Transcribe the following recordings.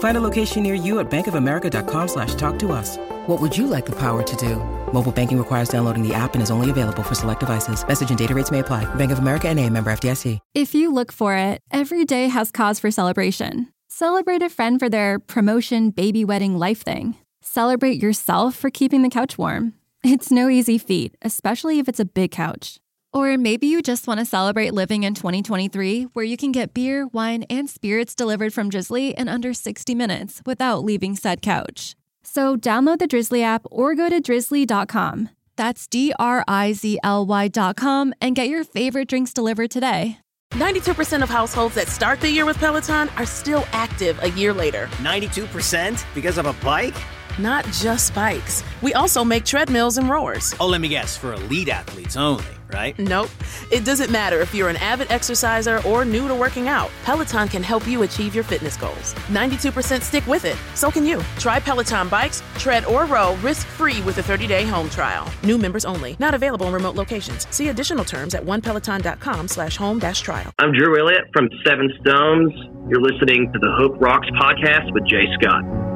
Find a location near you at bankofamerica.com slash talk to us. What would you like the power to do? Mobile banking requires downloading the app and is only available for select devices. Message and data rates may apply. Bank of America and a member FDIC. If you look for it, every day has cause for celebration. Celebrate a friend for their promotion, baby wedding, life thing. Celebrate yourself for keeping the couch warm. It's no easy feat, especially if it's a big couch. Or maybe you just want to celebrate living in 2023, where you can get beer, wine, and spirits delivered from Drizly in under 60 minutes without leaving said couch. So download the Drizly app or go to drizly.com. That's D R I Z L Y.com and get your favorite drinks delivered today. 92% of households that start the year with Peloton are still active a year later. 92% because of a bike? Not just bikes. We also make treadmills and rowers. Oh, let me guess, for elite athletes only, right? Nope. It doesn't matter if you're an avid exerciser or new to working out. Peloton can help you achieve your fitness goals. 92% stick with it. So can you. Try Peloton bikes, tread, or row risk-free with a 30-day home trial. New members only. Not available in remote locations. See additional terms at onepeloton.com slash home dash trial. I'm Drew Elliott from Seven Stones. You're listening to the Hook Rocks podcast with Jay Scott.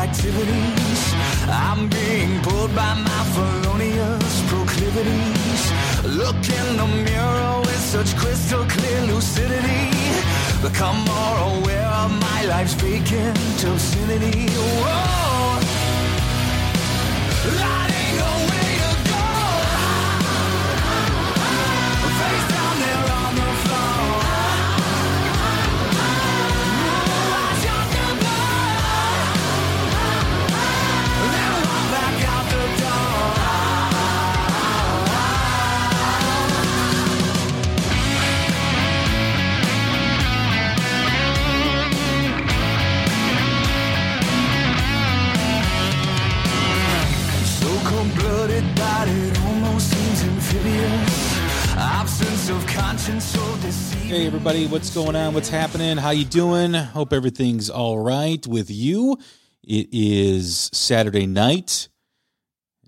Activities. I'm being pulled by my felonious proclivities. Look in the mirror with such crystal clear lucidity. Become more aware of my life's vacant obscenity. Whoa, Hey everybody, what's going on? What's happening? How you doing? Hope everything's all right with you. It is Saturday night.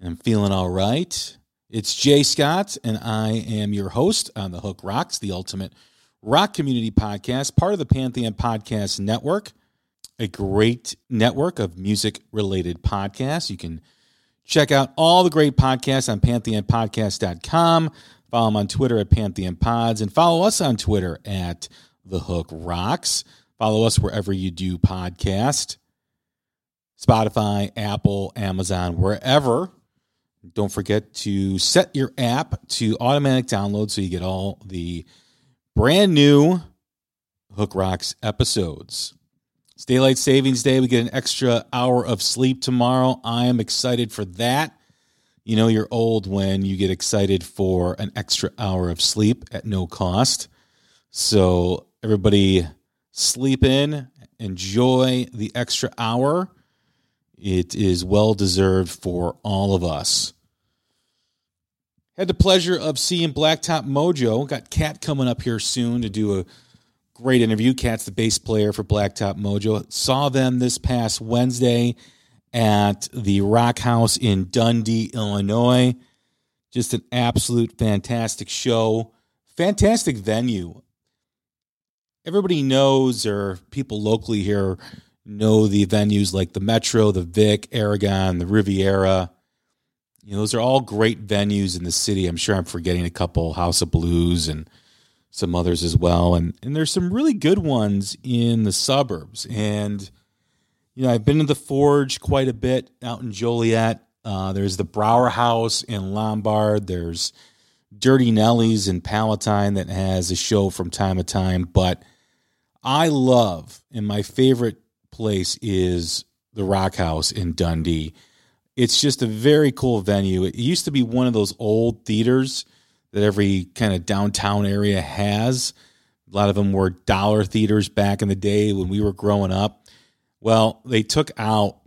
I'm feeling all right. It's Jay Scott, and I am your host on the Hook Rocks, the ultimate rock community podcast, part of the Pantheon Podcast Network, a great network of music related podcasts. You can check out all the great podcasts on pantheonpodcast.com. Follow them on Twitter at Pantheon Pods and follow us on Twitter at The Hook Rocks. Follow us wherever you do podcast Spotify, Apple, Amazon, wherever. Don't forget to set your app to automatic download so you get all the brand new Hook Rocks episodes. It's Daylight Savings Day. We get an extra hour of sleep tomorrow. I am excited for that. You know, you're old when you get excited for an extra hour of sleep at no cost. So, everybody, sleep in, enjoy the extra hour. It is well deserved for all of us. Had the pleasure of seeing Blacktop Mojo. Got Kat coming up here soon to do a great interview. Kat's the bass player for Blacktop Mojo. Saw them this past Wednesday at the Rock House in Dundee, Illinois. Just an absolute fantastic show. Fantastic venue. everybody knows, or people locally here know the venues like the Metro, the Vic, Aragon, the Riviera. You know, those are all great venues in the city. I'm sure I'm forgetting a couple, House of Blues and some others as well. And and there's some really good ones in the suburbs. And you know, I've been to the Forge quite a bit out in Joliet. Uh, there's the Brauer House in Lombard. There's Dirty Nellies in Palatine that has a show from time to time. But I love, and my favorite place is the Rock House in Dundee. It's just a very cool venue. It used to be one of those old theaters that every kind of downtown area has. A lot of them were dollar theaters back in the day when we were growing up. Well, they took out,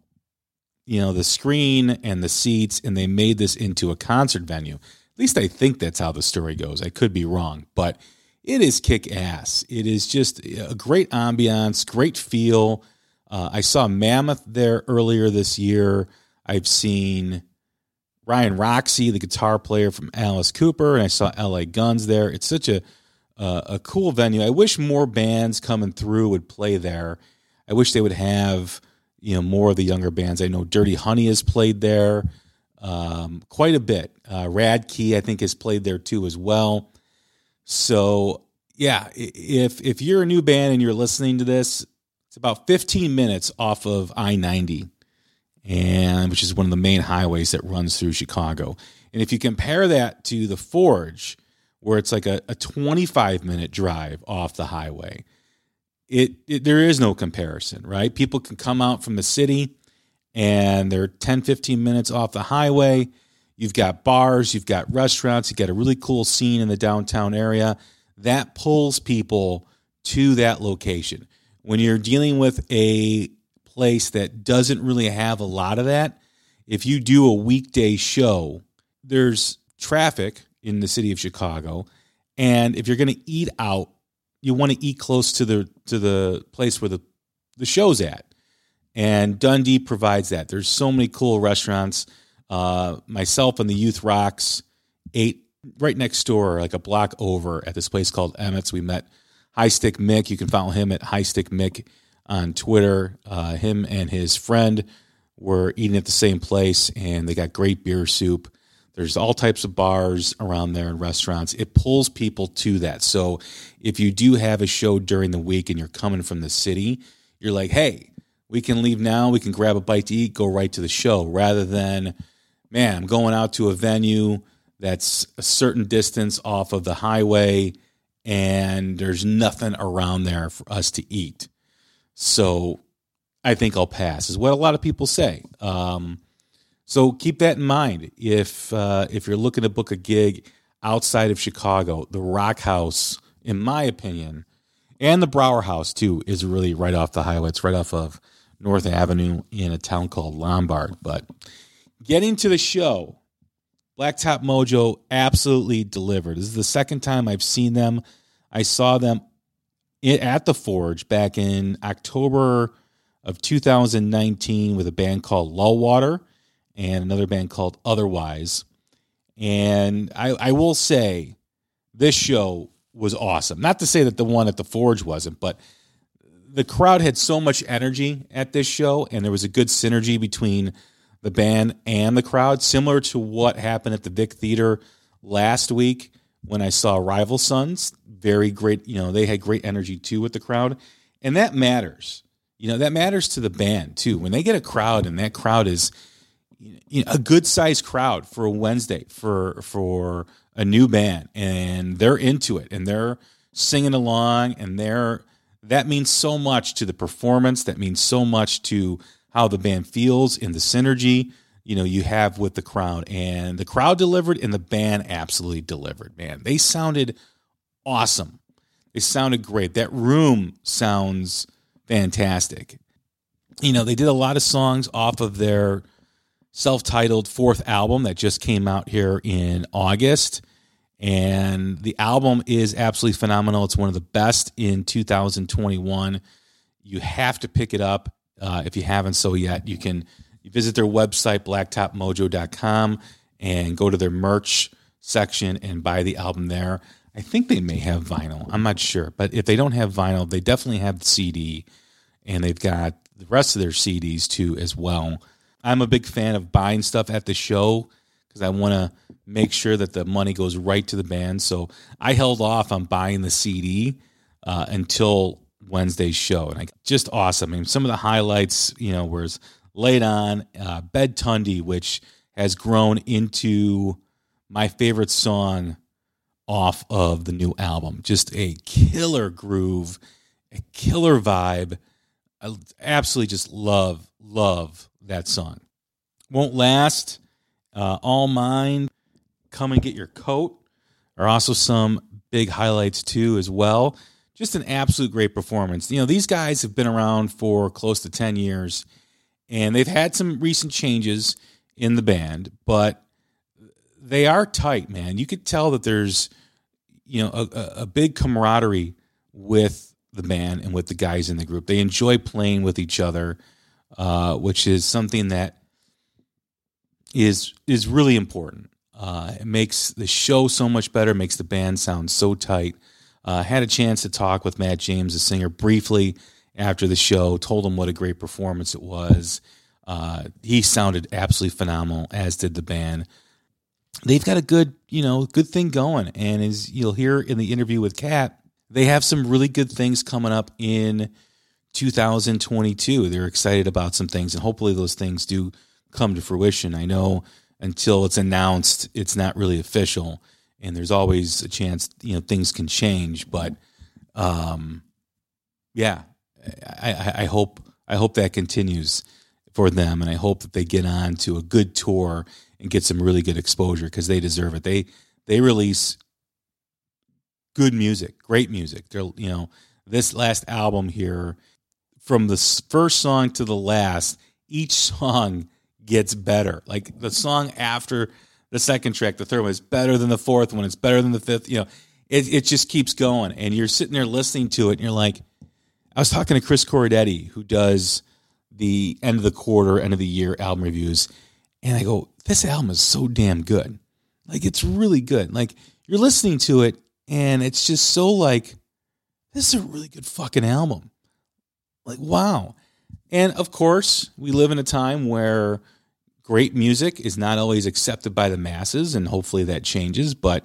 you know, the screen and the seats and they made this into a concert venue. At least I think that's how the story goes. I could be wrong, but it is kick ass. It is just a great ambiance, great feel. Uh, I saw Mammoth there earlier this year. I've seen Ryan Roxie, the guitar player from Alice Cooper, and I saw LA Guns there. It's such a uh, a cool venue. I wish more bands coming through would play there. I wish they would have you know more of the younger bands. I know Dirty Honey has played there um, quite a bit. Uh, Radkey, I think, has played there too as well. So yeah, if if you're a new band and you're listening to this, it's about 15 minutes off of I 90 and which is one of the main highways that runs through Chicago. And if you compare that to the Forge, where it's like a, a 25 minute drive off the highway, it, it there is no comparison, right? People can come out from the city and they're 10, 15 minutes off the highway. You've got bars, you've got restaurants, you've got a really cool scene in the downtown area that pulls people to that location. When you're dealing with a place that doesn't really have a lot of that, if you do a weekday show, there's traffic in the city of Chicago, and if you're going to eat out, you want to eat close to the to the place where the the show's at. And Dundee provides that. There's so many cool restaurants. Uh, myself and the Youth Rocks ate right next door, like a block over, at this place called Emmett's. We met High Stick Mick. You can follow him at High Stick Mick on Twitter. Uh, him and his friend were eating at the same place, and they got great beer soup. There's all types of bars around there and restaurants. It pulls people to that. So if you do have a show during the week and you're coming from the city, you're like, hey, we can leave now. We can grab a bite to eat, go right to the show, rather than, man, I'm going out to a venue that's a certain distance off of the highway and there's nothing around there for us to eat. So I think I'll pass, is what a lot of people say. Um, so keep that in mind. If uh, if you're looking to book a gig outside of Chicago, the Rock House, in my opinion, and the Brauer House too, is really right off the highway. It's right off of North Avenue in a town called Lombard. But getting to the show, Blacktop Mojo absolutely delivered. This is the second time I've seen them. I saw them at the Forge back in October of 2019 with a band called Lullwater and another band called Otherwise. And I, I will say this show was awesome. Not to say that the one at the Forge wasn't, but the crowd had so much energy at this show, and there was a good synergy between the band and the crowd, similar to what happened at the Vic Theater last week when I saw Rival Sons very great. You know, they had great energy too with the crowd, and that matters. You know, that matters to the band too. When they get a crowd, and that crowd is you know, a good sized crowd for a Wednesday for for a new band, and they're into it, and they're singing along, and they're that means so much to the performance. That means so much to how the band feels in the synergy you know you have with the crowd and the crowd delivered and the band absolutely delivered man they sounded awesome. they sounded great. That room sounds fantastic. You know, they did a lot of songs off of their self titled fourth album that just came out here in August. And the album is absolutely phenomenal. It's one of the best in 2021. You have to pick it up uh, if you haven't so yet. You can visit their website, blacktopmojo.com, and go to their merch section and buy the album there. I think they may have vinyl. I'm not sure, but if they don't have vinyl, they definitely have the CD, and they've got the rest of their CDs too as well. I'm a big fan of buying stuff at the show because I want to make sure that the money goes right to the band. So I held off on buying the CD uh, until Wednesday's show, and I just awesome. I mean, some of the highlights, you know, was laid on uh, Bed Tundi, which has grown into my favorite song off of the new album. Just a killer groove, a killer vibe. I absolutely just love, love that song. Won't last. Uh, All Mine, Come and Get Your Coat are also some big highlights too, as well. Just an absolute great performance. You know, these guys have been around for close to 10 years and they've had some recent changes in the band, but they are tight, man. You could tell that there's, you know, a, a big camaraderie with the band and with the guys in the group. They enjoy playing with each other, uh, which is something that is is really important. Uh, it makes the show so much better. Makes the band sound so tight. Uh, had a chance to talk with Matt James, the singer, briefly after the show. Told him what a great performance it was. Uh, he sounded absolutely phenomenal, as did the band. They've got a good, you know, good thing going, and as you'll hear in the interview with Kat, they have some really good things coming up in 2022. They're excited about some things, and hopefully those things do come to fruition. I know until it's announced, it's not really official, and there's always a chance you know things can change. But um, yeah, I, I, I hope I hope that continues for them, and I hope that they get on to a good tour and get some really good exposure because they deserve it. They they release good music, great music. They're you know this last album here, from the first song to the last, each song gets better. Like the song after the second track, the third one is better than the fourth one. It's better than the fifth. You know, it it just keeps going, and you're sitting there listening to it, and you're like, I was talking to Chris Corradetti, who does the end of the quarter, end of the year album reviews, and I go, this album is so damn good. Like it's really good. Like you're listening to it, and it's just so like, this is a really good fucking album. Like wow. And of course, we live in a time where great music is not always accepted by the masses, and hopefully that changes. But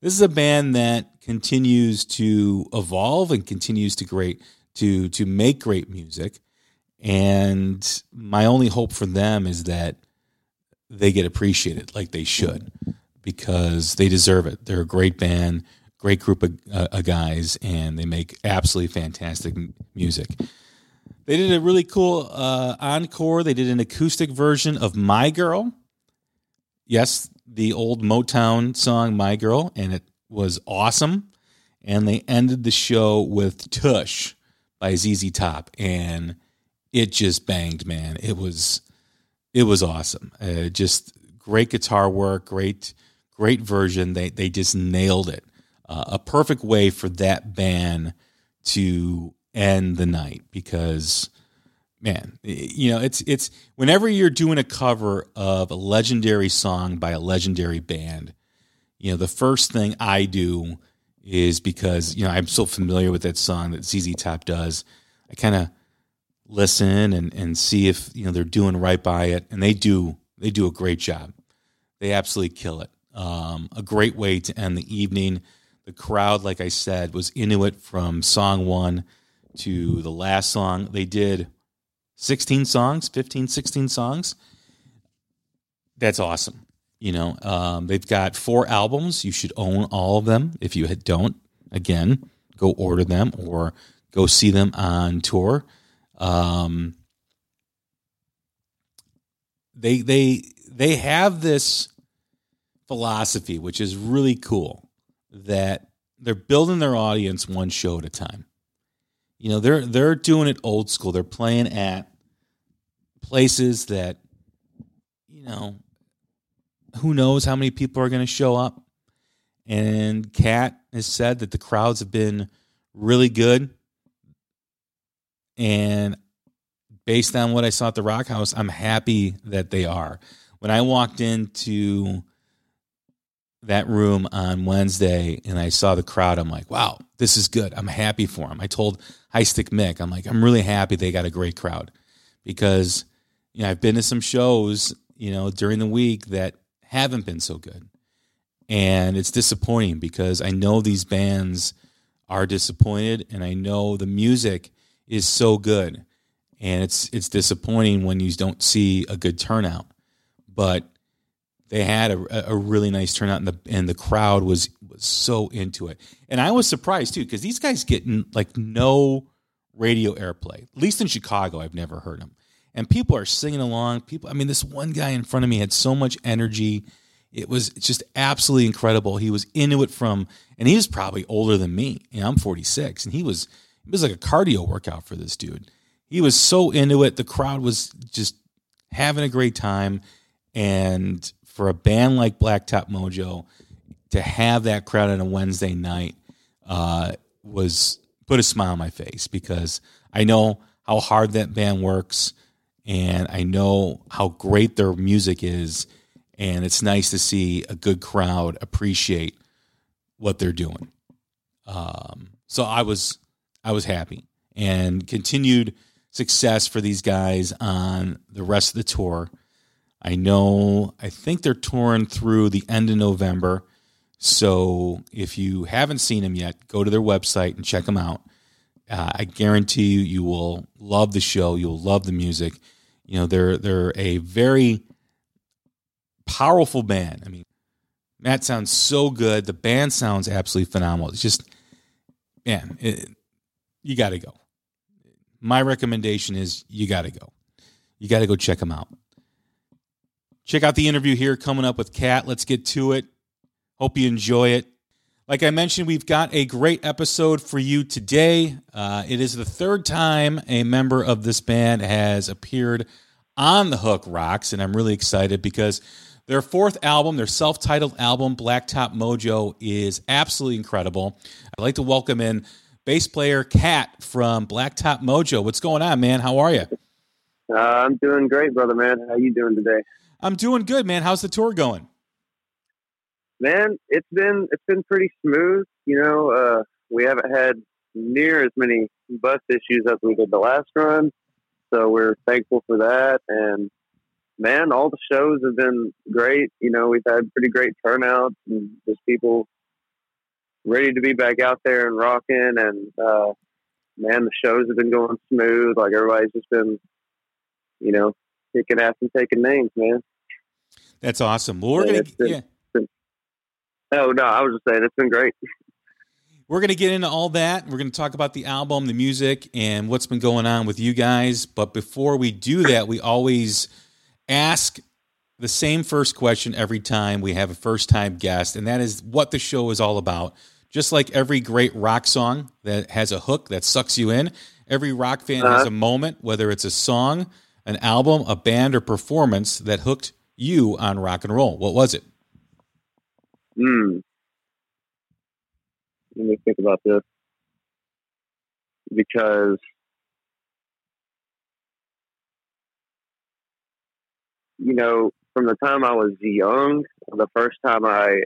this is a band that continues to evolve and continues to great to to make great music. And my only hope for them is that they get appreciated like they should because they deserve it. They're a great band, great group of, uh, guys, and they make absolutely fantastic music. They did a really cool uh, encore. They did an acoustic version of My Girl. Yes, the old Motown song My Girl, and it was awesome. And they ended the show with Tush by ZZ Top, and it just banged, man. It was it was awesome. Uh, just great guitar work, great great version. They they just nailed it. Uh, a perfect way for that band to end the night because man, you know, it's it's whenever you're doing a cover of a legendary song by a legendary band, you know, the first thing I do is because, you know, I'm so familiar with that song that ZZ Top does. I kind of listen and, and see if, you know, they're doing right by it. And they do, they do a great job. They absolutely kill it. Um, a great way to end the evening. The crowd, like I said, was into it from song one to the last song. They did 16 songs, 15, 16 songs. That's awesome. You know, um, they've got four albums. You should own all of them. If you don't, again, go order them or go see them on tour. Um, they they they have this philosophy, which is really cool, that they're building their audience one show at a time. You know, they're they're doing it old school. They're playing at places that, you know, who knows how many people are going to show up. And Kat has said that the crowds have been really good. And based on what I saw at the Rock House, I'm happy that they are. When I walked into that room on Wednesday and I saw the crowd, I'm like, wow, this is good. I'm happy for them. I told High Stick Mick, I'm like, I'm really happy they got a great crowd because you know I've been to some shows, you know, during the week that haven't been so good, and it's disappointing because I know these bands are disappointed, and I know the music is so good, and it's it's disappointing when you don't see a good turnout, but they had a, a really nice turnout and the and the crowd was was so into it. And i was surprised too because these guys get like no radio airplay at least in chicago i've never heard them and people are singing along people i mean this one guy in front of me had so much energy. It was just absolutely incredible. He was into it from and he was probably older than me And i'm 46 and he was it was like a cardio workout for this dude. He was so into it. The crowd was just having a great time and for a band like Blacktop Mojo to have that crowd on a Wednesday night uh, was put a smile on my face because I know how hard that band works and I know how great their music is. And it's nice to see a good crowd appreciate what they're doing. Um, so I was I was happy and continued success for these guys on the rest of the tour. I know, I think they're touring through the end of November. So if you haven't seen them yet, go to their website and check them out. Uh, I guarantee you, you will love the show. You'll love the music. You know, they're they're a very powerful band. I mean, Matt sounds so good. The band sounds absolutely phenomenal. It's just, man, it, you got to go. My recommendation is you got to go. You got to go check them out. Check out the interview here coming up with Kat. Let's get to it. Hope you enjoy it. Like I mentioned, we've got a great episode for you today. Uh, it is the third time a member of this band has appeared on the Hook Rocks, and I'm really excited because their fourth album, their self titled album, Blacktop Mojo, is absolutely incredible. I'd like to welcome in bass player Kat from Blacktop Mojo. What's going on, man? How are you? Uh, I'm doing great, brother, man. How you doing today? I'm doing good, man. How's the tour going? Man, it's been it's been pretty smooth. You know, uh, we haven't had near as many bus issues as we did the last run, so we're thankful for that. And man, all the shows have been great. You know, we've had pretty great turnouts and just people ready to be back out there and rocking. And uh, man, the shows have been going smooth. Like everybody's just been, you know, kicking ass and taking names, man. That's awesome. Well, we're Yeah, gonna it's been- Oh no, I was just saying it's been great. we're gonna get into all that. We're gonna talk about the album, the music, and what's been going on with you guys. But before we do that, we always ask the same first question every time we have a first time guest, and that is what the show is all about. Just like every great rock song that has a hook that sucks you in, every rock fan has Uh-huh. a moment, whether it's a song, an album, a band, or performance that hooked you on rock and roll. What was it? Hmm. Let me think about this because you know, from the time I was young, the first time I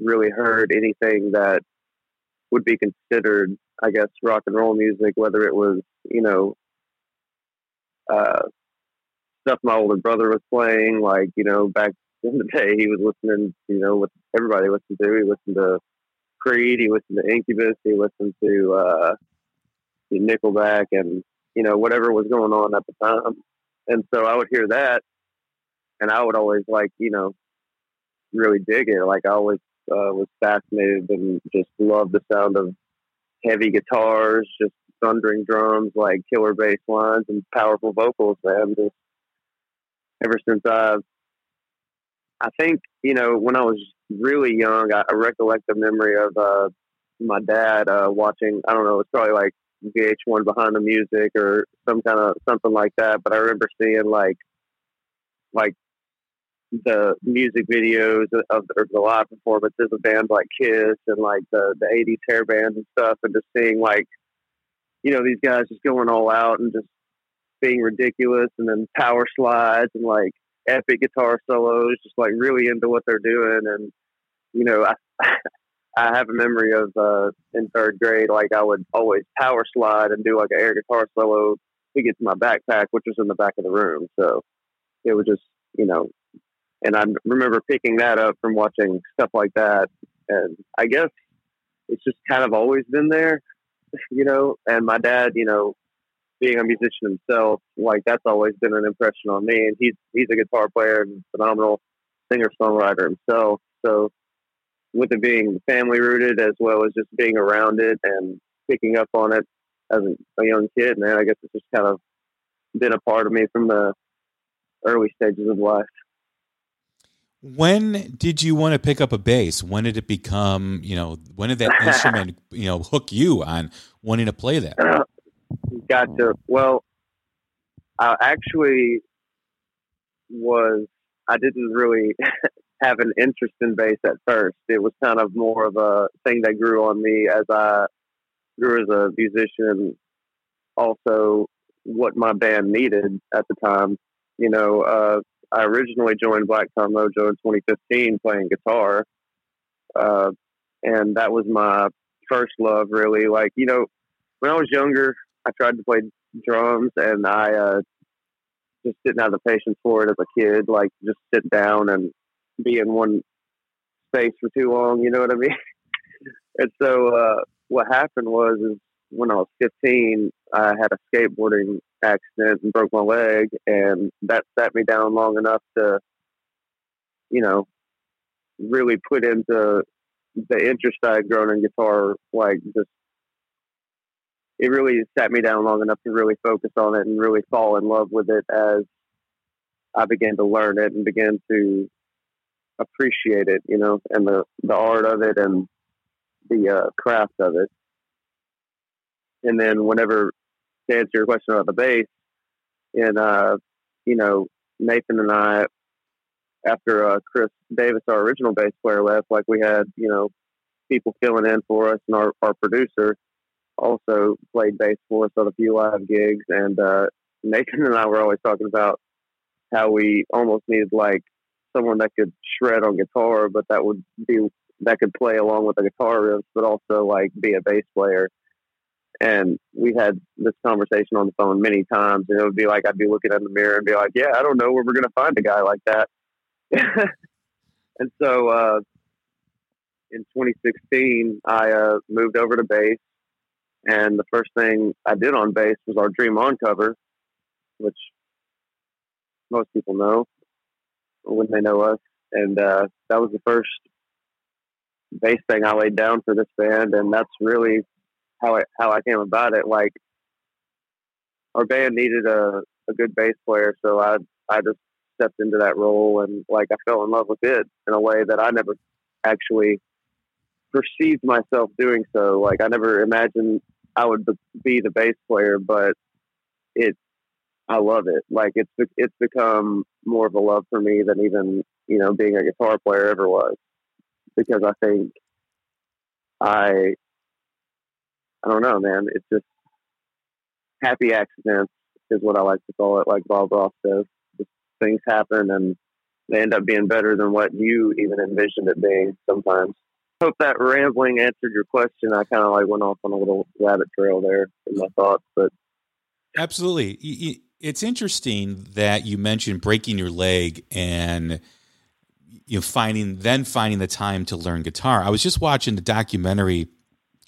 really heard anything that would be considered, I guess, rock and roll music, whether it was, you know, uh, stuff my older brother was playing, like, you know, back in the day, he was listening, you know, what everybody listened to. He listened to Creed, he listened to Incubus, he listened to, uh, Nickelback, and, you know, whatever was going on at the time. And so I would hear that, and I would always, like, you know, really dig it. Like, I always uh, was fascinated and just loved the sound of heavy guitars, just thundering drums, like killer bass lines and powerful vocals, man. Just ever since I've, I think, you know, when I was really young, I, I recollect the memory of uh, my dad uh, watching, I don't know, it's probably like VH1 Behind the Music or some kind of something like that. But I remember seeing like, like the music videos of the, the live performances of bands like Kiss and like the the '80s hair bands and stuff, and just seeing like, you know, these guys just going all out and just being ridiculous, and then power slides and like epic guitar solos, just like really into what they're doing, and you know, I, I have a memory of uh, in third grade, like I would always power slide and do like an air guitar solo to get to my backpack, which was in the back of the room. So it was just, you know, and I remember picking that up from watching stuff like that. And I guess it's just kind of always been there, you know. And my dad, you know, being a musician himself, like that's always been an impression on me. And he's he's a guitar player and phenomenal singer songwriter himself. So with it being family rooted as well as just being around it and picking up on it as a, young kid, man, I guess it's just kind of been a part of me from the early stages of life. When did you want to pick up a bass? When did it become, you know, when did that instrument, you know, hook you on wanting to play that? Gotcha. Well, I actually was, I didn't really have an interest in bass at first. It was kind of more of a thing that grew on me as I grew as a musician. Also, what my band needed at the time. You know, uh, I originally joined Black Tom Mojo in 2015 playing guitar. Uh, and that was my first love, really. Like, you know, when I was younger, I tried to play drums and I uh, just didn't have the patience for it as a kid. Like, just sit down and be in one space for too long, you know what I mean? and so, uh, what happened was, is when I was 15, I had a skateboarding accident and broke my leg, and that sat me down long enough to, you know, really put into the interest I had grown in guitar. Like, just it really sat me down long enough to really focus on it and really fall in love with it as I began to learn it and began to appreciate it, you know, and the the art of it and the uh, craft of it. And then whenever to answer your question about the bass, and uh, you know, Nathan and I, after uh, Chris Davis, our original bass player, left, like we had, you know, people filling in for us, and our, our producer also played bass for us on a few live gigs. And uh, Nathan and I were always talking about how we almost needed like someone that could shred on guitar, but that would be that could play along with the guitar riffs, but also like be a bass player. And we had this conversation on the phone many times, and it would be like I'd be looking in the mirror and be like, "Yeah, I don't know where we're to find a guy like that." and so, uh, in 2016, I uh, moved over to bass, and the first thing I did on bass was our Dream On cover, which most people know when they know us. And uh, that was the first bass thing I laid down for this band, and that's really how I how I came about it. Like our band needed a, a good bass player, so I I just stepped into that role, and like I fell in love with it in a way that I never actually perceived myself doing so. Like I never imagined I would be the bass player, but it I love it. Like it's it's become more of a love for me than even you know being a guitar player ever was, because I think I I don't know, man. It's just happy accidents is what I like to call it. Like Bob Ross says, just things happen and they end up being better than what you even envisioned it being. Sometimes. Hope that rambling answered your question. I kind of like went off on a little rabbit trail there in my thoughts, but absolutely it's interesting that you mentioned breaking your leg and you know finding then finding the time to learn guitar. I was just watching the documentary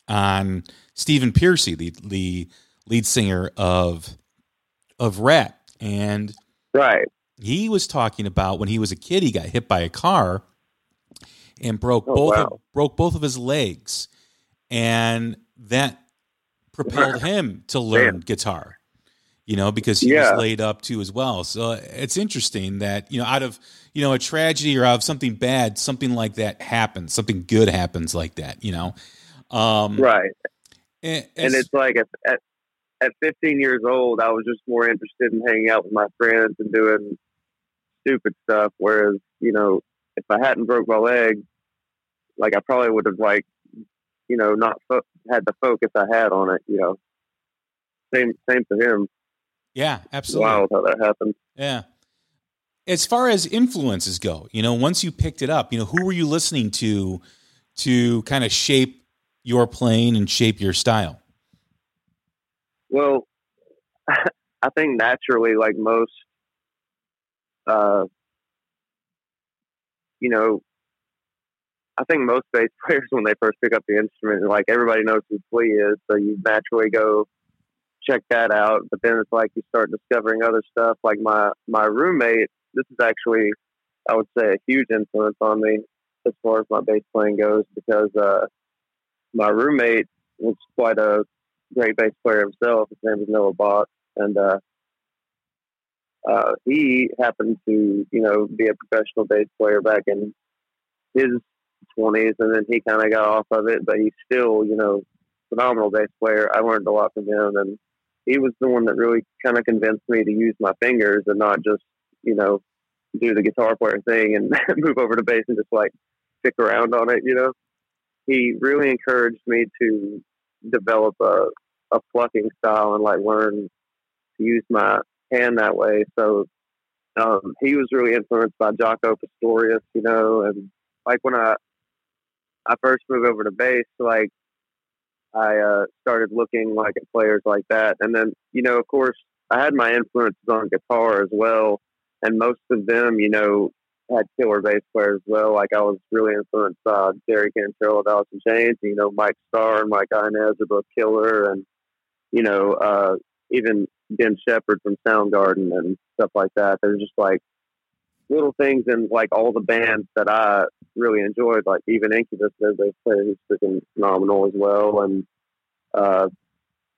on Stephen Pearcy, the the lead singer of of Ratt, and right, he was talking about when he was a kid, he got hit by a car and broke oh, both wow. of, broke both of his legs, and that propelled him to learn guitar you know, because he Yeah. was laid up too as well. So it's interesting that, you know, out of, you know, a tragedy or out of something bad, something like that happens, something good happens like that, you know? Um, right. and, and it's like at, at at 15 years old, I was just more interested in hanging out with my friends and doing stupid stuff. Whereas, you know, if I hadn't broke my leg, like I probably would have like, you know, not fo- had the focus I had on it. You know, same same to him. yeah, absolutely. Wild how that happened. Yeah. as far as influences go, you know, once you picked it up, you know, who were you listening to to kind of shape your playing and shape your style? Well, I think naturally, like most, uh, you know, I think most bass players when they first pick up the instrument, like everybody knows who Flea is, so you naturally go check that out. But then it's like you start discovering other stuff. Like my my roommate, this is actually, I would say, a huge influence on me as far as my bass playing goes because uh, my roommate was quite a great bass player himself. His name was Noah Bott, and uh, uh, he happened to, you know, be a professional bass player back in his 20s, and then he kind of got off of it, but he's still, you know, phenomenal bass player. I learned a lot from him, and he was the one that really kind of convinced me to use my fingers and not just, you know, do the guitar player thing and move over to bass and just like stick around on it, you know. He really encouraged me to develop a, a plucking style and like learn to use my hand that way. So um, he was really influenced by Jaco Pastorius, you know, and like when I I first moved over to bass, like I uh, started looking like at players like that, and then you know, of course, I had my influences on guitar as well, and most of them, you know, had killer bass players as well. Like I was really influenced by Jerry Cantrell of Alice in Chains, you know, Mike Starr and Mike Inez are both killer, and you know, uh, even Ben Shepherd from Soundgarden and stuff like that. They're just like little things in like all the bands that I really enjoyed, like even Incubus as a player who's freaking phenomenal as well. And uh,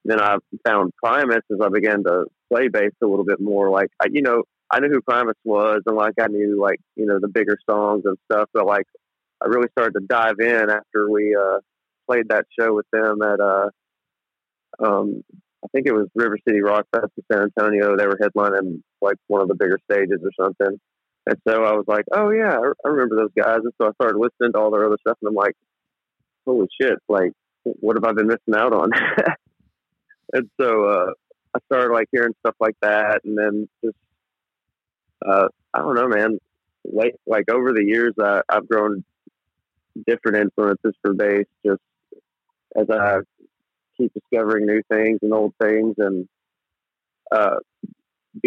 then I found Primus as I began to play bass a little bit more. Like I, you know, I knew who Primus was, and like I knew like you know the bigger songs and stuff. But like I really started to dive in after we uh, played that show with them at uh, um, I think it was River City Rock Fest in San Antonio. They were headlining like one of the bigger stages or something. And so I was like, oh yeah, I remember those guys. And so I started listening to all their other stuff, and I'm like, holy shit, like, what have I been missing out on? and so uh, I started like hearing stuff like that, and then just, uh, I don't know, man. Like, like over the years, I, I've grown different influences for bass, just as I keep discovering new things and old things, and uh,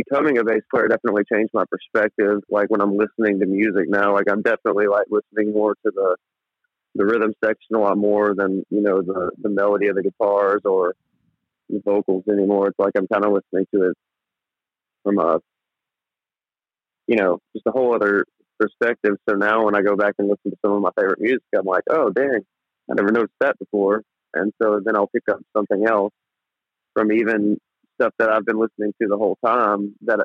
becoming a bass player definitely changed my perspective. Like when I'm listening to music now, like I'm definitely like listening more to the the rhythm section a lot more than you know the the melody of the guitars or the vocals anymore. It's like I'm kind of listening to it from a you know just a whole other perspective. So now when I go back and listen to some of my favorite music, I'm like, oh dang, I never noticed that before. And so then I'll pick up something else from even stuff that I've been listening to the whole time that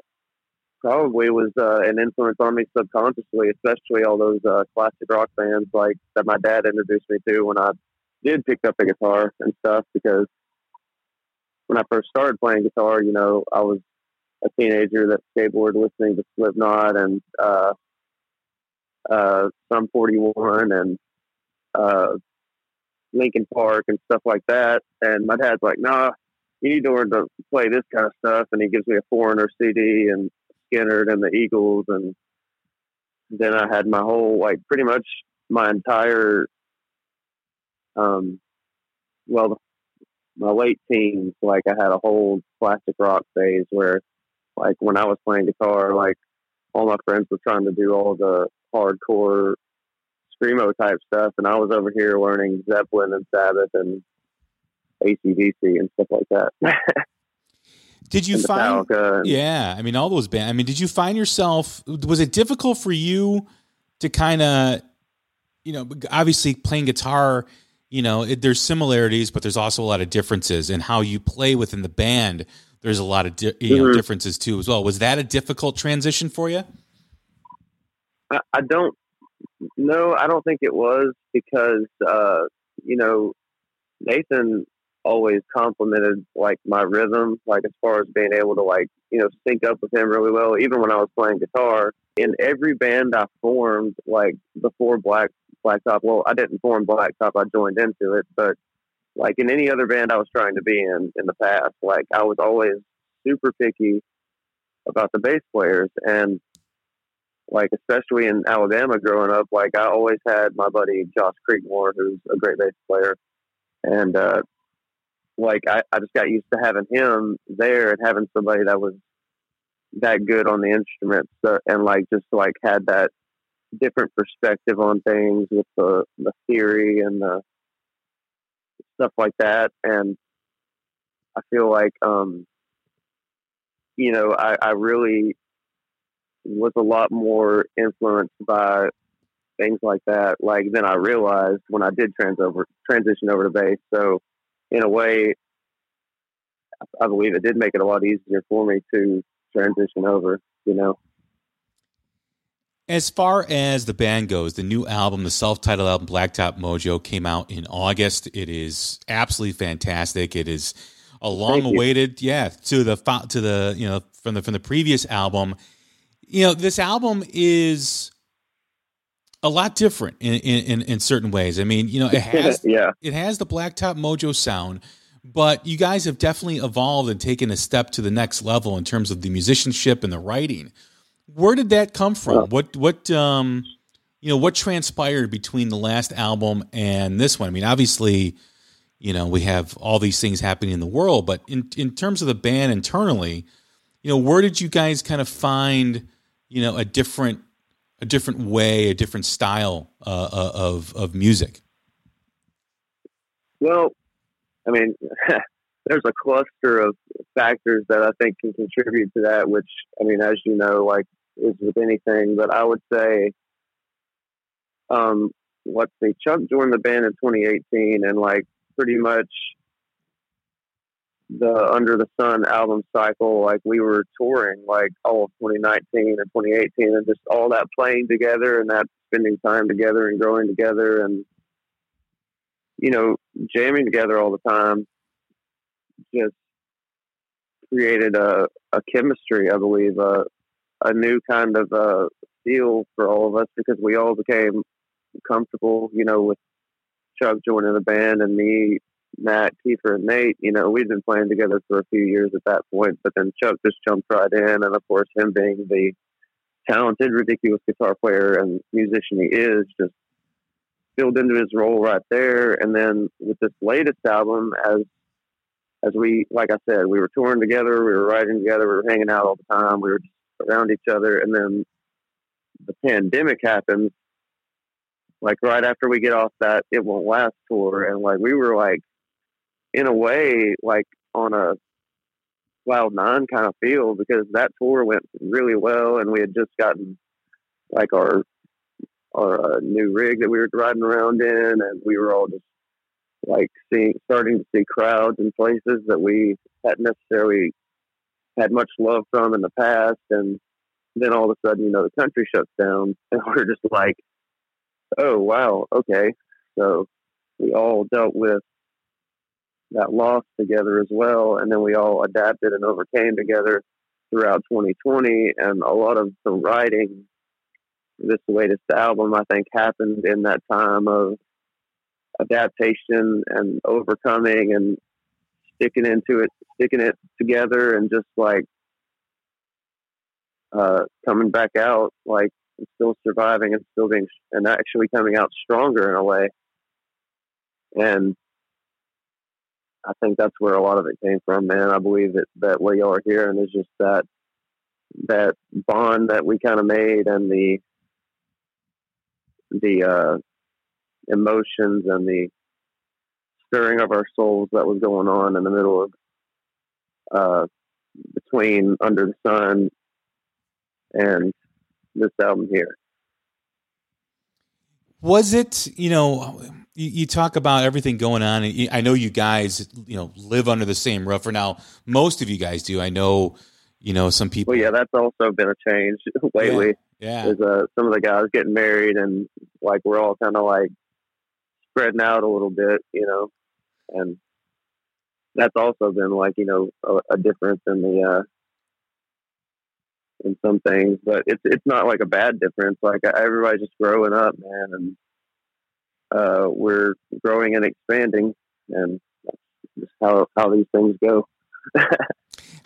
probably was uh, an influence on me subconsciously, especially all those uh, classic rock bands like that my dad introduced me to when I did pick up a guitar and stuff. Because when I first started playing guitar, you know, I was a teenager that skateboarded listening to Slipknot and uh, uh, Sum 41 and uh, Linkin Park and stuff like that. And my dad's like, "Nah, you need to learn to play this kind of stuff." And he gives me a Foreigner CD and Skynyrd and the Eagles, and then I had my whole like pretty much my entire, um, well, my late teens. Like I had a whole classic rock phase where, like, when I was playing guitar, like all my friends were trying to do all the hardcore screamo type stuff, and I was over here learning Zeppelin and Sabbath and ACDC and stuff like that. did you find? And, yeah, I mean, all those bands. I mean, did you find yourself? Was it difficult for you to kind of, you know, obviously playing guitar? You know, it, there's similarities, but there's also a lot of differences in how you play within the band. There's a lot of di- you mm-hmm. differences too as well. Was that a difficult transition for you? I, I don't no, I don't think it was because uh, you know Nathan always complimented like my rhythm, like as far as being able to like you know sync up with him really well. Even when I was playing guitar, in every band I formed, like before Black Blacktop. Well, I didn't form Blacktop; I joined into it, but like in any other band I was trying to be in in the past, like I was always super picky about the bass players and like especially in Alabama growing up, like I always had my buddy Josh Creekmore, who's a great bass player, and uh, like I, I just got used to having him there and having somebody that was that good on the instruments so, and like just like had that different perspective on things with the the theory and the stuff like that. And I feel like um you know I, I really was a lot more influenced by things like that like then I realized when I did trans over transition over to bass. So in a way I believe it did make it a lot easier for me to transition over you know as far as the band goes, the new album, the self-titled album Blacktop Mojo came out in August. It is absolutely fantastic. It is a long-awaited, yeah, to the to the, you know, from the from the previous album. You know, this album is a lot different in in, in certain ways. I mean, you know, it has yeah. it has the Blacktop Mojo sound, but you guys have definitely evolved and taken a step to the next level in terms of the musicianship and the writing. Where did that come from? What what um you know what transpired between the last album and this one? I mean, obviously, you know we have all these things happening in the world, but in in terms of the band internally, you know, where did you guys kind of find you know a different a different way, a different style uh, uh of of music? Well, I mean, there's a cluster of factors that I think can contribute to that, which, I mean, as you know, like is with anything, but I would say, um, let's see, Chuck joined the band in 2018 and like pretty much the Under the Sun album cycle, like we were touring like all of 2019 and 2018 and just all that playing together and that spending time together and growing together and, you know, jamming together all the time just created a, a chemistry, I believe, a, a new kind of uh, feel for all of us because we all became comfortable, you know, with Chuck joining the band and me, Matt, Kiefer, and Nate. You know, we'd been playing together for a few years at that point, but then Chuck just jumped right in, and of course, him being the talented, ridiculous guitar player and musician he is, just filled into his role right there. And then with this latest album, as as we, like I said, we were touring together, we were writing together, we were hanging out all the time, we were around each other, and then the pandemic happens. Like right after we get off that "It Won't Last" tour, and like we were like, in a way, like on a cloud nine kind of feel because that tour went really well, and we had just gotten like our our uh, new rig that we were riding around in, and we were all just like seeing, starting to see crowds in places that we hadn't necessarily had much love from in the past. And then all of a sudden, you know, the country shuts down and we're just like, oh, wow, okay. So we all dealt with that loss together as well. And then we all adapted and overcame together throughout 2020. And a lot of the writing, this latest album, I think, happened in that time of adaptation and overcoming and sticking into it, sticking it together, and just like uh, coming back out, like still surviving and still being and actually coming out stronger in a way. And I think that's where a lot of it came from, man. I believe that that what y'all are hearing is just that that bond that we kind of made and the the uh, emotions and the stirring of our souls that was going on in the middle of uh, between Under the Sun and this album here. Was it, you know, you, you, talk about everything going on, and I know you guys, you know, live under the same roof. For now, most of you guys do. I know, you know, some people. Well, yeah, that's also been a change lately. Yeah, yeah. uh, some of the guys getting married, and like we're all kind of like spreading out a little bit, you know, and that's also been like you know a, a difference in the uh, in some things, but it's it's not like a bad difference. Like everybody's just growing up, man, and uh, we're growing and expanding, and that's just how how these things go.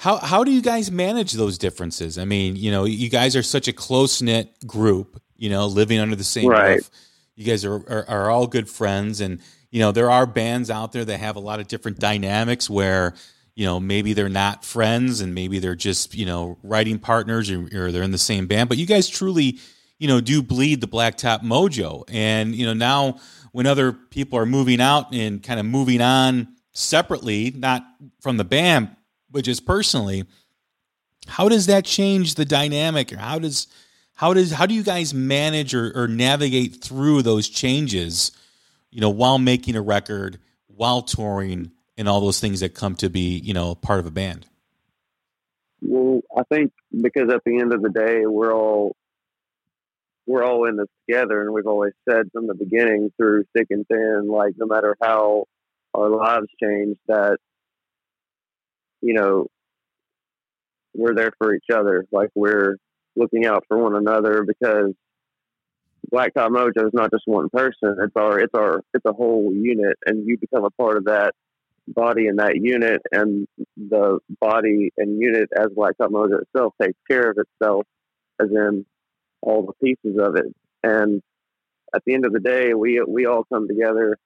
How how do you guys manage those differences? I mean, you know, you guys are such a close knit group. You know, living under the same Right. roof. You guys are, are are all good friends, and you know there are bands out there that have a lot of different dynamics where you know maybe they're not friends and maybe they're just you know writing partners or, or they're in the same band. But you guys truly you know do bleed the blacktop mojo, and you know now when other people are moving out and kind of moving on separately, not from the band but just personally, how does that change the dynamic? Or how does how does how do you guys manage or, or navigate through those changes? You know, while making a record, while touring, and all those things that come to be, you know, part of a band. Well, I think because at the end of the day, we're all we're all in this together, and we've always said from the beginning, through thick and thin, like no matter how our lives change, that you know we're there for each other. Like we're looking out for one another because Blacktop Mojo is not just one person. It's our it's our it's a whole unit, and you become a part of that body in that unit, and the body and unit as Blacktop Mojo itself takes care of itself, as in all the pieces of it. And at the end of the day, we we all come together,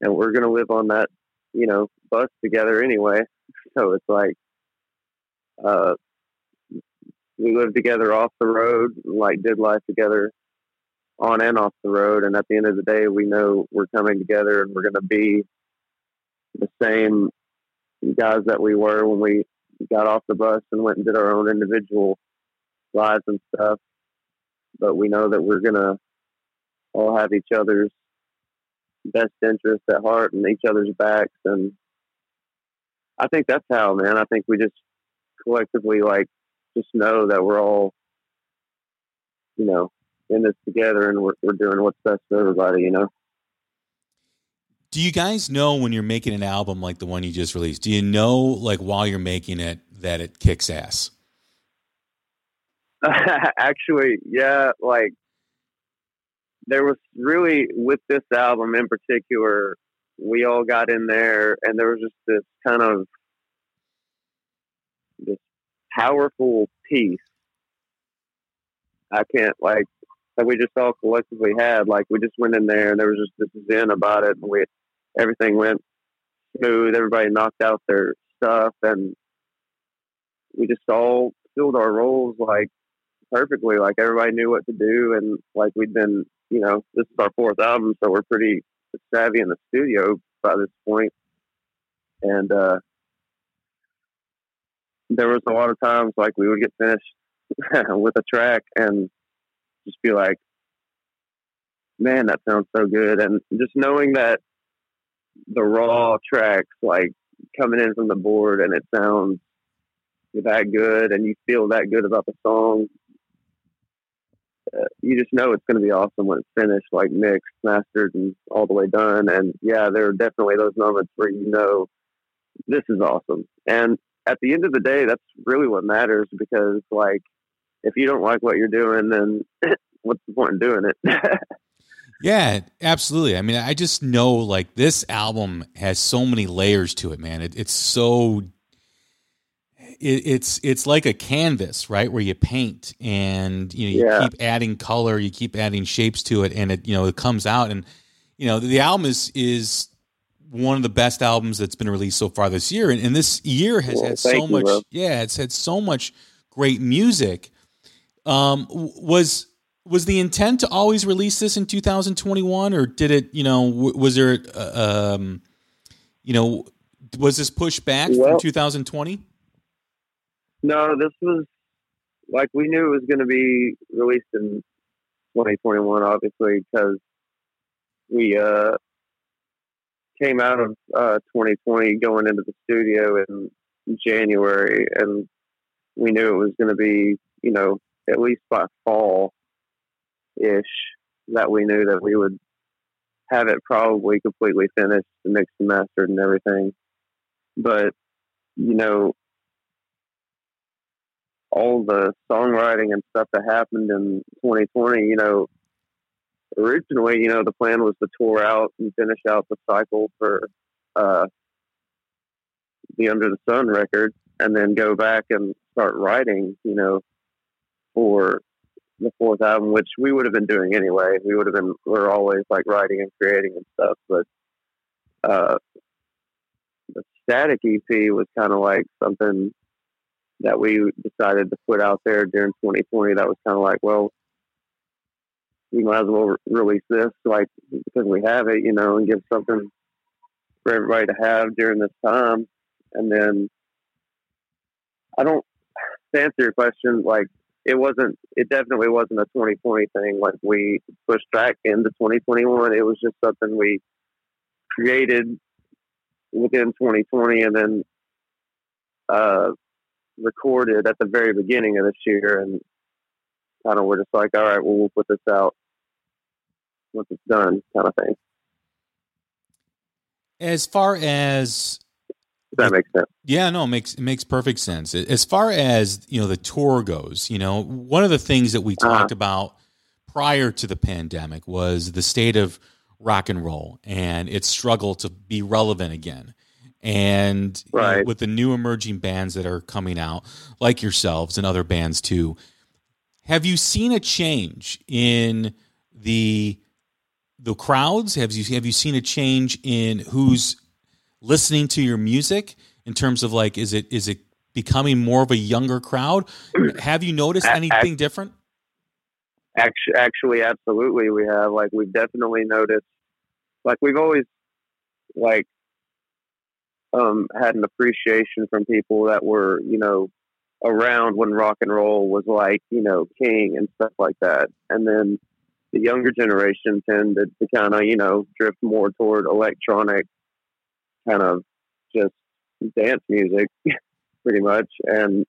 and we're gonna live on that you know bus together anyway. So it's like, uh, we live together off the road, like did life together on and off the road. And at the end of the day, we know we're coming together and we're going to be the same guys that we were when we got off the bus and went and did our own individual lives and stuff. But we know that we're to all have each other's best interest at heart and each other's backs. And I think that's how, man. I think we just collectively, like, just know that we're all, you know, in this together and we're, we're doing what's best for everybody, you know? Do you guys know when you're making an album like the one you just released? Do you know, like, while you're making it, that it kicks ass? Actually, yeah, like, there was really, with this album in particular, we all got in there and there was just this kind of this powerful piece. I can't like that we just all collectively had. Like we just went in there and there was just this zen about it and we everything went smooth, everybody knocked out their stuff and we just all filled our roles like perfectly. Like everybody knew what to do and like we'd been you know, this is our fourth album, so we're pretty savvy in the studio by this point. And uh, there was a lot of times like we would get finished with a track and just be like, "Man, that sounds so good!" And just knowing that the raw tracks like coming in from the board and it sounds that good, and you feel that good about the song, uh, you just know it's going to be awesome when it's finished, like mixed, mastered, and all the way done. And yeah, there are definitely those moments where you know this is awesome. And at the end of the day, that's really what matters because, like, if you don't like what you're doing, then what's the point in doing it? Yeah, absolutely. I mean, I just know like this album has so many layers to it, man. It, it's so it, it's it's like a canvas, right? Where you paint and you know you Yeah. keep adding color, you keep adding shapes to it, and it you know it comes out. And you know the album is is one of the best albums that's been released so far this year, and, and this year has Well, had so you, much. bro. Yeah, it's had so much great music. Um, was was the intent to always release this in 2021, or did it? You know, was there? Uh, um, you know, was this pushed back Well- from 2020? no, this was like we knew it was going to be released in 2021, obviously, because we uh, came out of uh, 2020 going into the studio in January, and we knew it was going to be, you know, at least by fall ish that we knew that we would have it probably completely finished, mixed and mastered, and everything. But you know, all the songwriting and stuff that happened in 2020, you know, originally, you know, the plan was to tour out and finish out the cycle for uh, the Under the Sun record, and then go back and start writing, you know, for the fourth album, which we would have been doing anyway. We would have been, we are always like writing and creating and stuff. But uh, the Static EP was kind of like something that we decided to put out there during 2020. That was kind of like, well, we might as well release this, like because we have it, you know, and give something for everybody to have during this time. And then I don't to answer your question, like it wasn't, it definitely wasn't a 2020 thing. Like we pushed back into 2021. It was just something we created within 2020 and then uh, recorded at the very beginning of this year. And kind of we're just like, all right, well, we'll put this out once it's done, kind of thing. As far as that makes sense. Yeah, no, it makes it makes perfect sense. As far as you know, the tour goes, you know, one of the things that we uh-huh. talked uh-huh. about prior to the pandemic was the state of rock and roll and its struggle to be relevant again. And right. you know, with the new emerging bands that are coming out, like yourselves and other bands too, have you seen a change in the the crowds? Have you have you seen a change in who's listening to your music in terms of like is it is it becoming more of a younger crowd? Have you noticed anything different? Actually, actually, absolutely, we have. Like, we've definitely noticed. Like, we've always like um, had an appreciation from people that were, you know, around when rock and roll was like, you know, king and stuff like that. And then the younger generation tended to kind of, you know, drift more toward electronic kind of just dance music pretty much. And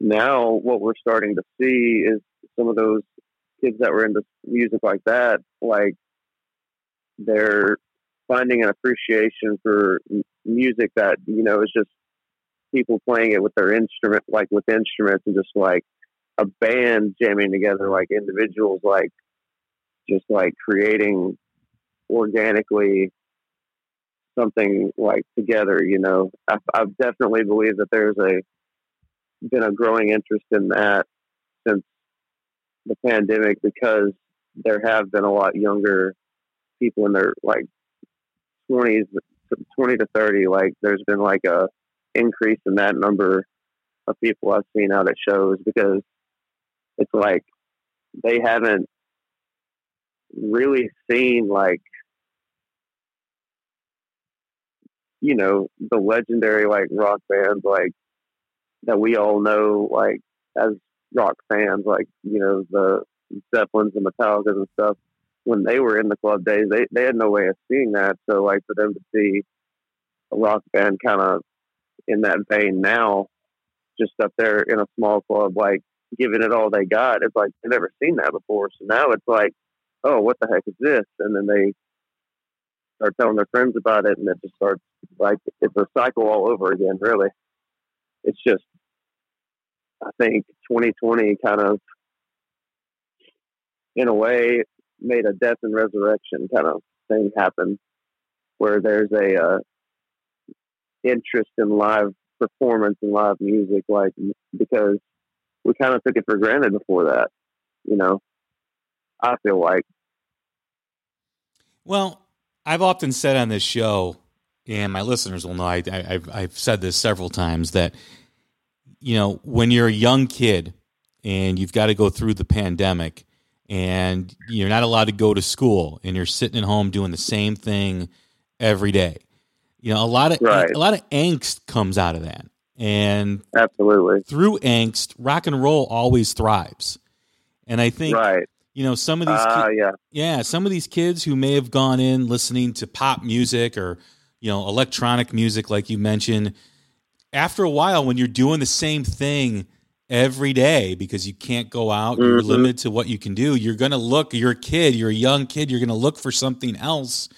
now what we're starting to see is some of those kids that were into music like that, like they're finding an appreciation for music that, you know, is just people playing it with their instrument, like with instruments and just like a band jamming together, like individuals, like just like creating organically something like together. You know, I, I definitely believe that there's a been a growing interest in that since the pandemic because there have been a lot younger people in their like 20s 20 to 30 like there's been like a increase in that number of people I've seen out at shows because it's like they haven't really seen like you know the legendary like rock bands like that we all know like as rock fans like you know the Zeppelins and Metallicas and stuff when they were in the club days they they had no way of seeing that. So like for them to see a rock band kind of in that vein now just up there in a small club like giving it all they got it's like they've never seen that before. So now it's like oh what the heck is this? And then they start telling their friends about it, and it just starts like it's a cycle all over again. Really, it's just I think 2020 kind of, in a way, made a death and resurrection kind of thing happen, where there's a uh, interest in live performance and live music, like because we kind of took it for granted before that. You know, I feel like. Well, I've often said on this show, and my listeners will know, I, have I've said this several times that, you know, when you're a young kid and you've got to go through the pandemic and you're not allowed to go to school and you're sitting at home doing the same thing every day, you know, a lot of right. a lot of angst comes out of that. And absolutely through angst, rock and roll always thrives. And I think right you know some of these uh, yeah yeah some of these kids who may have gone in listening to pop music or you know electronic music like you mentioned after a while when you're doing the same thing every day because you can't go out mm-hmm. you're limited to what you can do you're going to look you're a kid you're a young kid you're going to look for something else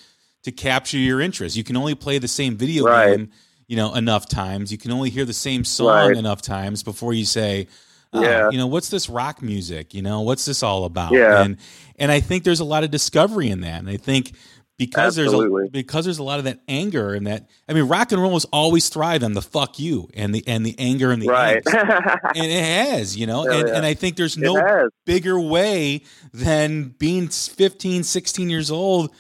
to capture your interest you can only play the same video right. game you know enough times you can only hear the same song right. enough times before you say oh, yeah. you know, what's this rock music? You know, what's this all about? Yeah. And and I think there's a lot of discovery in that. And I think because Absolutely. there's a because there's a lot of that anger and that I mean rock and roll has always thrived on the fuck you and the and the anger and the right. and it has you know and, yeah. and I think there's It no has. bigger way than being 15 16 years old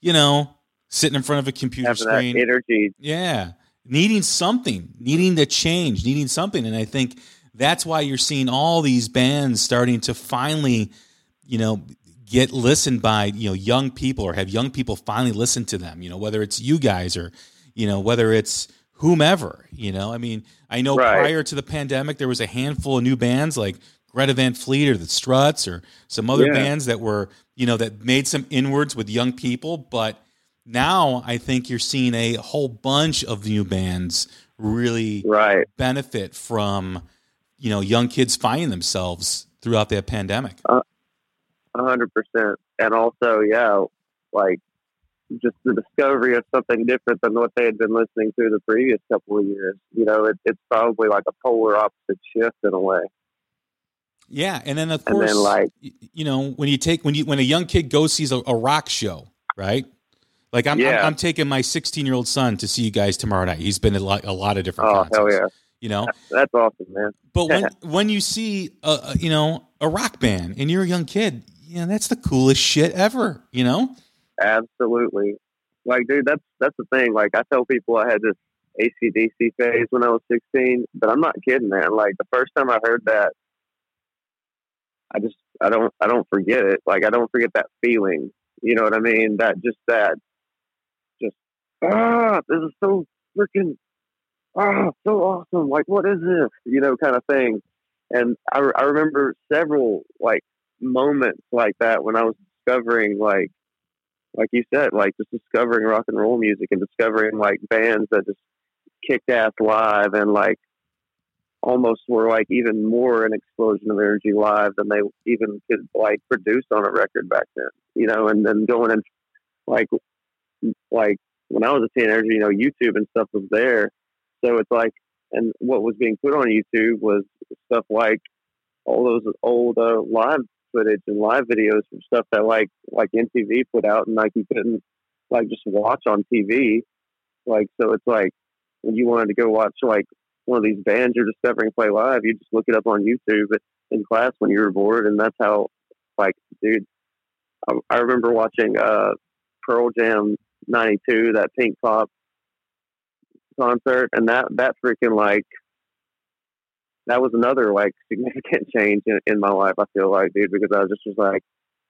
you know sitting in front of a computer Having that screen energy. yeah. Needing something, needing to change, needing something. And I think that's why you're seeing all these bands starting to finally, you know, get listened by, you know, young people or have young people finally listen to them, you know, whether it's you guys or, you know, whether it's whomever, you know. I mean, I know Right. prior to the pandemic there was a handful of new bands like Greta Van Fleet or the Struts or some other Yeah. bands that were, you know, that made some inwards with young people, but now I think you're seeing a whole bunch of new bands really Right. benefit from you know young kids finding themselves throughout that pandemic. A hundred percent. And also, yeah, like just the discovery of something different than what they had been listening to the previous couple of years. You know, it, it's probably like a polar opposite shift in a way. Yeah, and then of And then, like- you know when you take when you when a young kid goes sees a, a rock show, right? Like I'm, I'm I'm taking my 16 year old son to see you guys tomorrow night. He's been a lot, a lot of different Oh concerts. hell yeah, You know, that's awesome, man. But when when you see a, a you know a rock band and you're a young kid, yeah, that's the coolest shit ever. You know? Absolutely. Like, dude, that's that's the thing. Like, I tell people I had this ACDC phase when I was 16, but I'm not kidding, man. Like, the first time I heard that, I just I don't I don't forget it. Like, I don't forget that feeling. You know what I mean? That just that, just ah, this is so freaking ah, so awesome. Like, what is this? You know, kind of thing. And I, I remember several like moments like that when I was discovering like like you said, like just discovering rock and roll music and discovering like bands that just kicked ass live and like almost were like even more an explosion of energy live than they even could like produce on a record back then. You know, and then going and like like when I was a teenager, you know, YouTube and stuff was there. So it's like and what was being put on YouTube was stuff like all those old uh, live footage and live videos from stuff that like like MTV put out and like you couldn't like just watch on TV. Like so it's like when you wanted to go watch like one of these bands you're discovering play live, you just look it up on YouTube in class when you were bored and that's how like dude I, remember watching uh Pearl Jam ninety two, that Pinkpop concert and that that freaking like that was another like significant change in, in my life. I feel like, dude, because I just was like,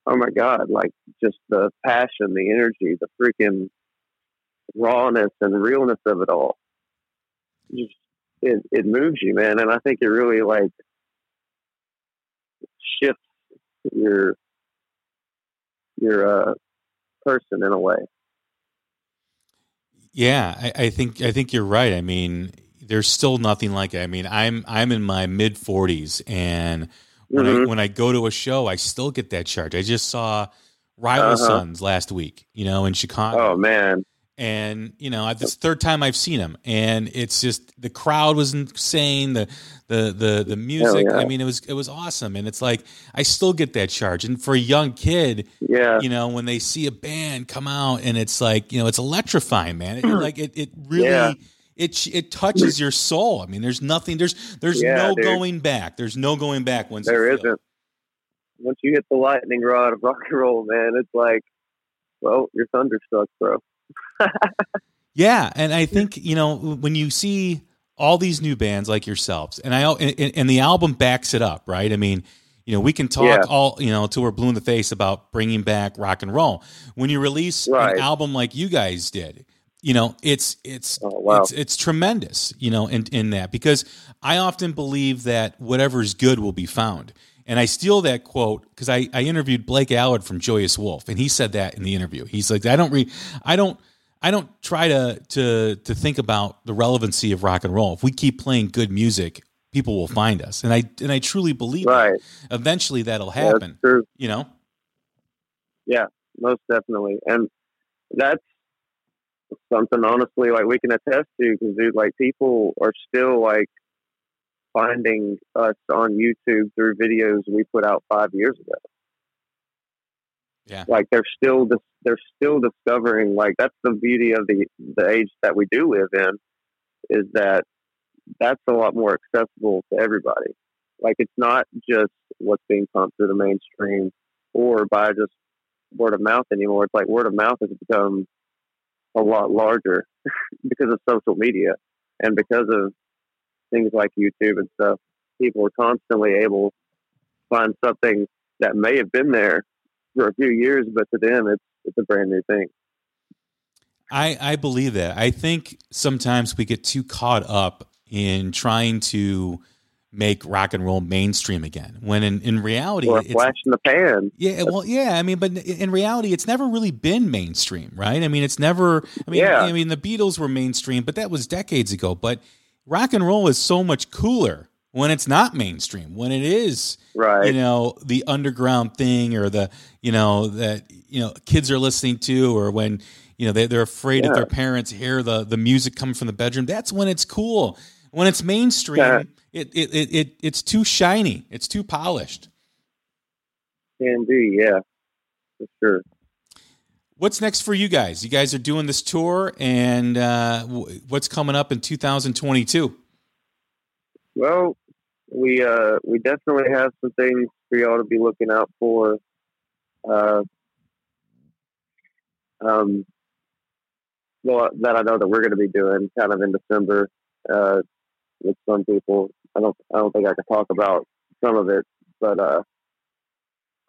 oh my god, like just the passion, the energy, the freaking rawness and realness of it all. Just it it moves you, man, and I think it really like shifts your your uh, person in a way. Yeah, I, I think I think you're right. I mean, there's still nothing like it. I mean, I'm I'm in my mid 40s, and when I Mhm. when I go to a show, I still get that charge. I just saw Rival Uh-huh. Sons last week, you know, in Chicago. Oh man, and you know this third time I've seen him, and it's just the crowd was insane. The the the the music. yeah. I mean, it was it was awesome, and it's like I still get that charge. And for a young kid, yeah, you know, when they see a band come out, and it's like you know, it's electrifying, man. It, like it it really. Yeah. It, it touches your soul. I mean, there's nothing. There's there's Yeah, no dude. going back. There's no going back once there isn't. Once you hit the lightning rod of rock and roll, man, it's like, well, you're thunderstruck, bro. Yeah, and I think you know when you see all these new bands like yourselves, and I and, and the album backs it up, right? I mean, you know, we can talk Yeah. all you know till we're blue in the face about bringing back rock and roll. When you release Right. an album like you guys did, you know, it's it's Oh, wow. it's it's tremendous, you know, in in that because I often believe that whatever's good will be found. And I steal that quote because I, I interviewed Blake Allard from Joyous Wolf, and he said that in the interview. He's like, I don't re, I don't, I don't try to to to think about the relevancy of rock and roll. If we keep playing good music, people will find us, and I and I truly believe Right. that. Eventually, that'll Yeah, happen. true. you know. Yeah, most definitely. And that's something honestly like we can attest to because dude, like people are still like finding us on YouTube through videos we put out five years ago. Yeah. Like they're still dis- they're still discovering. Like that's the beauty of the the age that we do live in, is that that's a lot more accessible to everybody. Like it's not just what's being pumped through the mainstream or by just word of mouth anymore. It's like word of mouth has become a lot larger because of social media and because of things like YouTube and stuff. People are constantly able to find something that may have been there for a few years, but to them, it's it's a brand new thing. I, I believe that. I think sometimes we get too caught up in trying to make rock and roll mainstream again. When in, in reality, or a flash in the pan. Yeah, well, yeah. I mean, but in reality, it's never really been mainstream, right? I mean, it's never. I mean, yeah. I mean, the Beatles were mainstream, but that was decades ago. But rock and roll is so much cooler when it's not mainstream. When it is, right? You know, the underground thing, or the you know that you know kids are listening to, or when you know they, they're afraid Yeah. if their parents hear the the music coming from the bedroom. That's when it's cool. When it's mainstream, Yeah. It, it, it, it it's too shiny. It's too polished. Can be, yeah, for sure. What's next for you guys? You guys are doing this tour, and uh, w- what's coming up in 2022? Well, we uh, we definitely have some things for y'all to be looking out for. Uh, um, well, that I know that we're going to be doing kind of in December uh, with some people. I don't I don't think I can talk about some of it, but uh,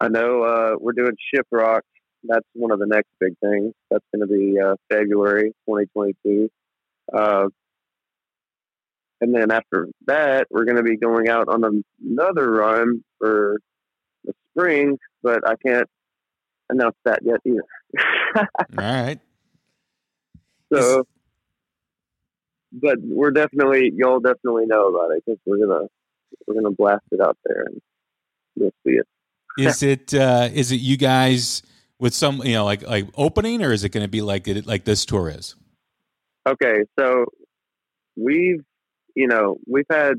I know uh, we're doing Shiprock. That's one of the next big things. That's going to be uh, February 2022. Uh, and then after that, we're going to be going out on another run for the spring, but I can't announce that yet either. All right. so, but we're definitely y'all definitely know about it because we're gonna we're gonna blast it out there and you'll see it. Is it uh, is it you guys with some you know like like opening, or is it going to be like it like this tour is? Okay, so we've you know we've had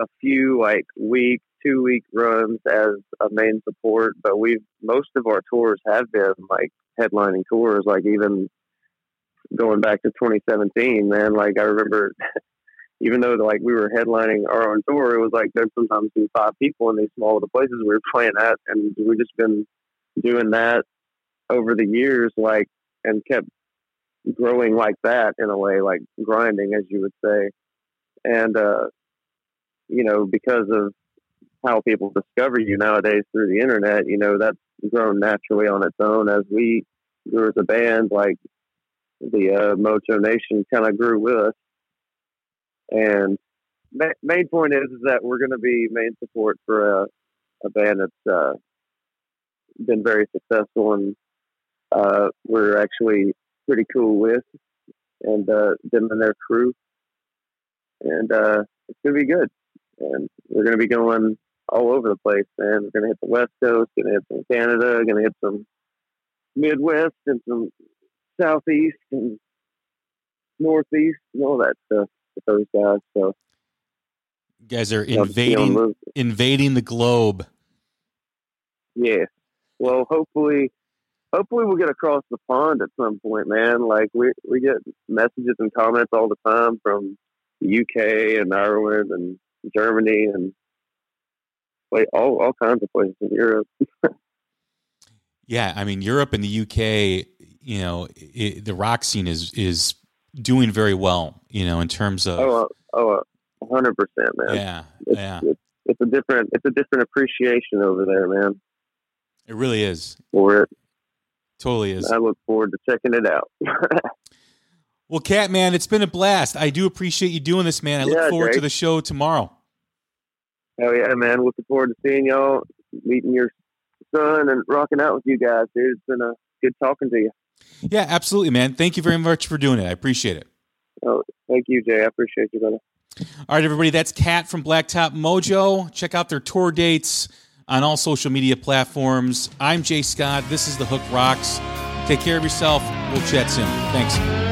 a few like week, two week runs as a main support, but we've most of our tours have been like headlining tours, like even going back to 2017. Man, like I remember, even though like we were headlining our own tour, it was like there'd sometimes be five people in these small little places we were playing at, and we just been doing that over the years, like and kept growing like that in a way, like grinding, as you would say. And, uh, you know, because of how people discover you nowadays through the internet, you know, that's grown naturally on its own as we grew as a band, like the uh, Mojo Nation kind of grew with us. And ma- main point is, is that we're going to be main support for a, a band that's uh, been very successful and uh, we're actually pretty cool with, and uh, them and their crew, and uh, it's gonna be good. And we're gonna be going all over the place, man. We're gonna hit the West Coast, gonna hit some Canada, gonna hit some Midwest and some Southeast and Northeast and all that stuff with those guys. So You guys are Love to see 'em invading invading the globe. Yeah. Well, hopefully, hopefully we'll get across the pond at some point, man. Like we we get messages and comments all the time from the UK and Ireland and Germany and like all all kinds of places in Europe. Yeah, I mean Europe and the UK, you know, i the rock scene is is doing very well, you know, in terms of Oh, oh, hundred percent, man. yeah, It's, yeah, it's, it's a different it's a different appreciation over there, man. it really is, For it, totally is. I look forward to checking it out. Well, Cat man, it's been a blast. I do appreciate you doing this, man. I look Yeah, forward to the show tomorrow. Hell yeah, man! Looking forward to seeing y'all, meeting your son, and rocking out with you guys, dude. It's been a good talking to you. Yeah, absolutely, man. Thank you very much for doing it. I appreciate it. Oh, thank you, Jay. I appreciate you, brother. All right, everybody, that's Cat from Blacktop Mojo. Check out their tour dates on all social media platforms. I'm Jay Scott. This is The Hook Rocks. Take care of yourself. We'll chat soon. Thanks.